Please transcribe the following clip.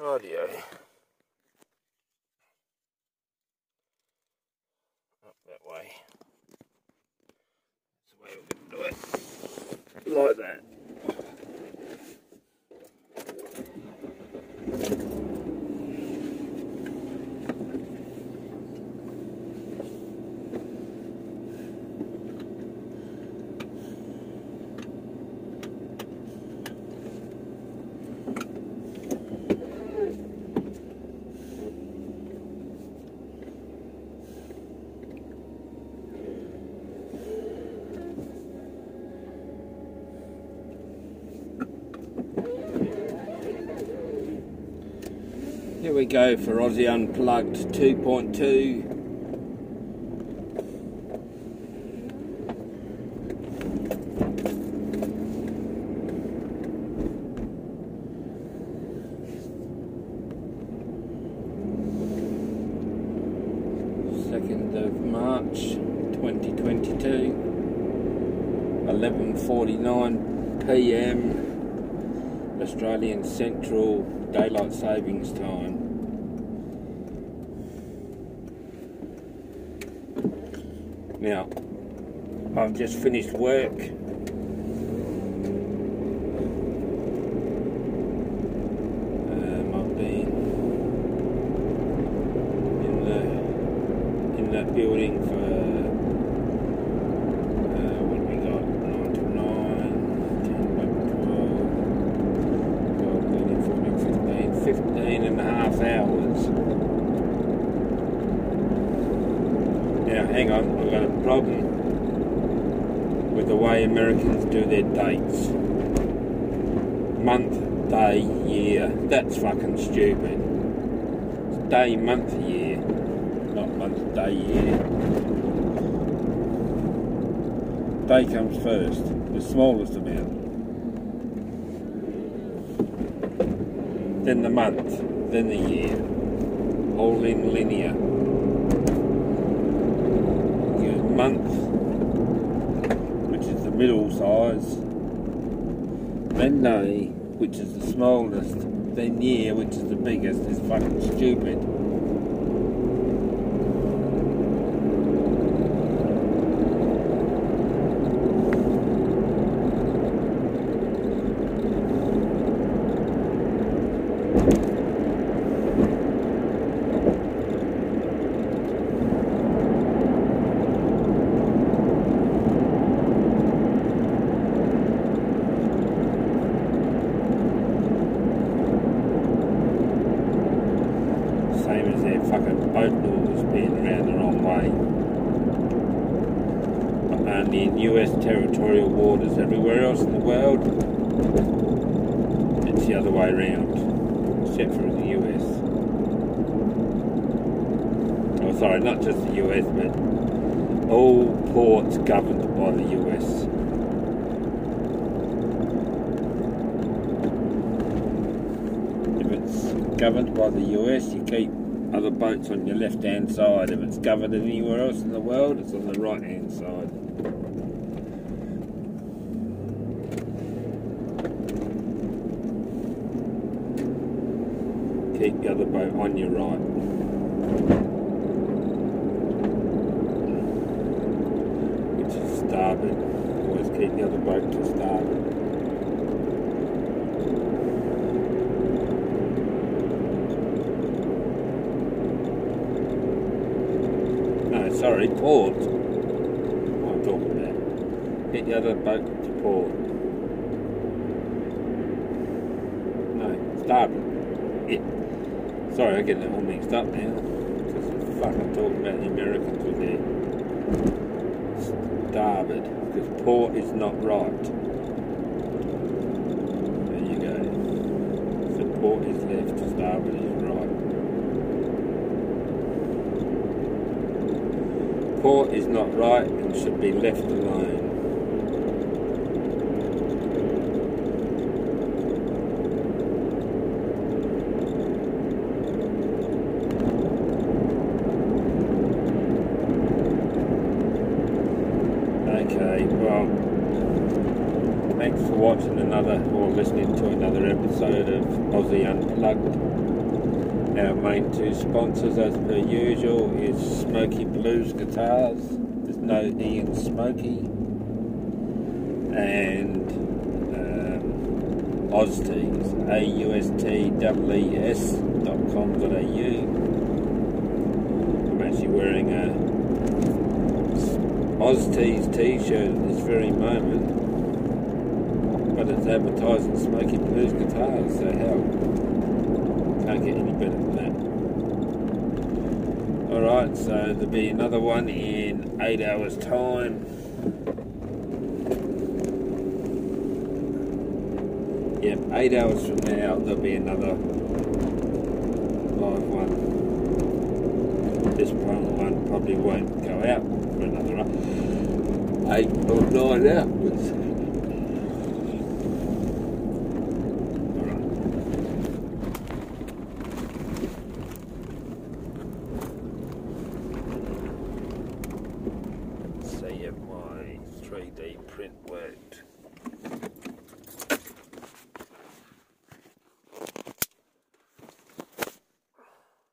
Radio. Up that way. That's the way we're going to do it. Like that. Here we go for Aussie Unplugged 2.2. Second of March 2022, 11:49 p.m. Australian Central Daylight Savings Time. Now, I've just finished work. Um, I've been in the in that building for 14, 15, 15 and a half hours. Now, hang on, I've got a problem with the way Americans do their dates. Month, day, year. That's fucking stupid. It's day, month, year. Not month, day, year. Day comes first, the smallest amount. Then the month, then the year. All in linear month, which is the middle size, then day, which is the smallest, then year, which is the biggest, is fucking stupid. Same as their fucking boat doors being around the wrong way. Only in US territorial waters. Everywhere else in the world, it's the other way around. Except for the US. Oh, sorry, not just the US, but all ports governed by the US. If it's governed by the US, you keep other boats on your left hand side. If it's governed anywhere else in the world, it's on the right hand side. Keep the other boat on your right. Which is starboard. Always keep the other boat to starboard. No, sorry, port. What I'm talking about. Get the other boat to port. No, starboard. Yeah. Sorry, I get it all mixed up now. Because I'm fucking talking about the Americans with their starboard. Because port is not right. There you go. So port is left, starboard is right. Port is not right and should be left alone. Thanks for watching another or listening to another episode of Aussie Unplugged. Our main two sponsors, as per usual, is Smoky Blues Guitars. There's no Ian Smoky. And um, Austees, A-U-S-T-E-E-S dot com dot au. I'm actually wearing a Austees t-shirt at this very moment but it's advertising Smoky Blues guitars, so hell, can't get any better than that. Alright, so there'll be another one in eight hours' time. Yep, eight hours from now there'll be another live one. This one probably won't go out for another eight or nine hours. Print worked.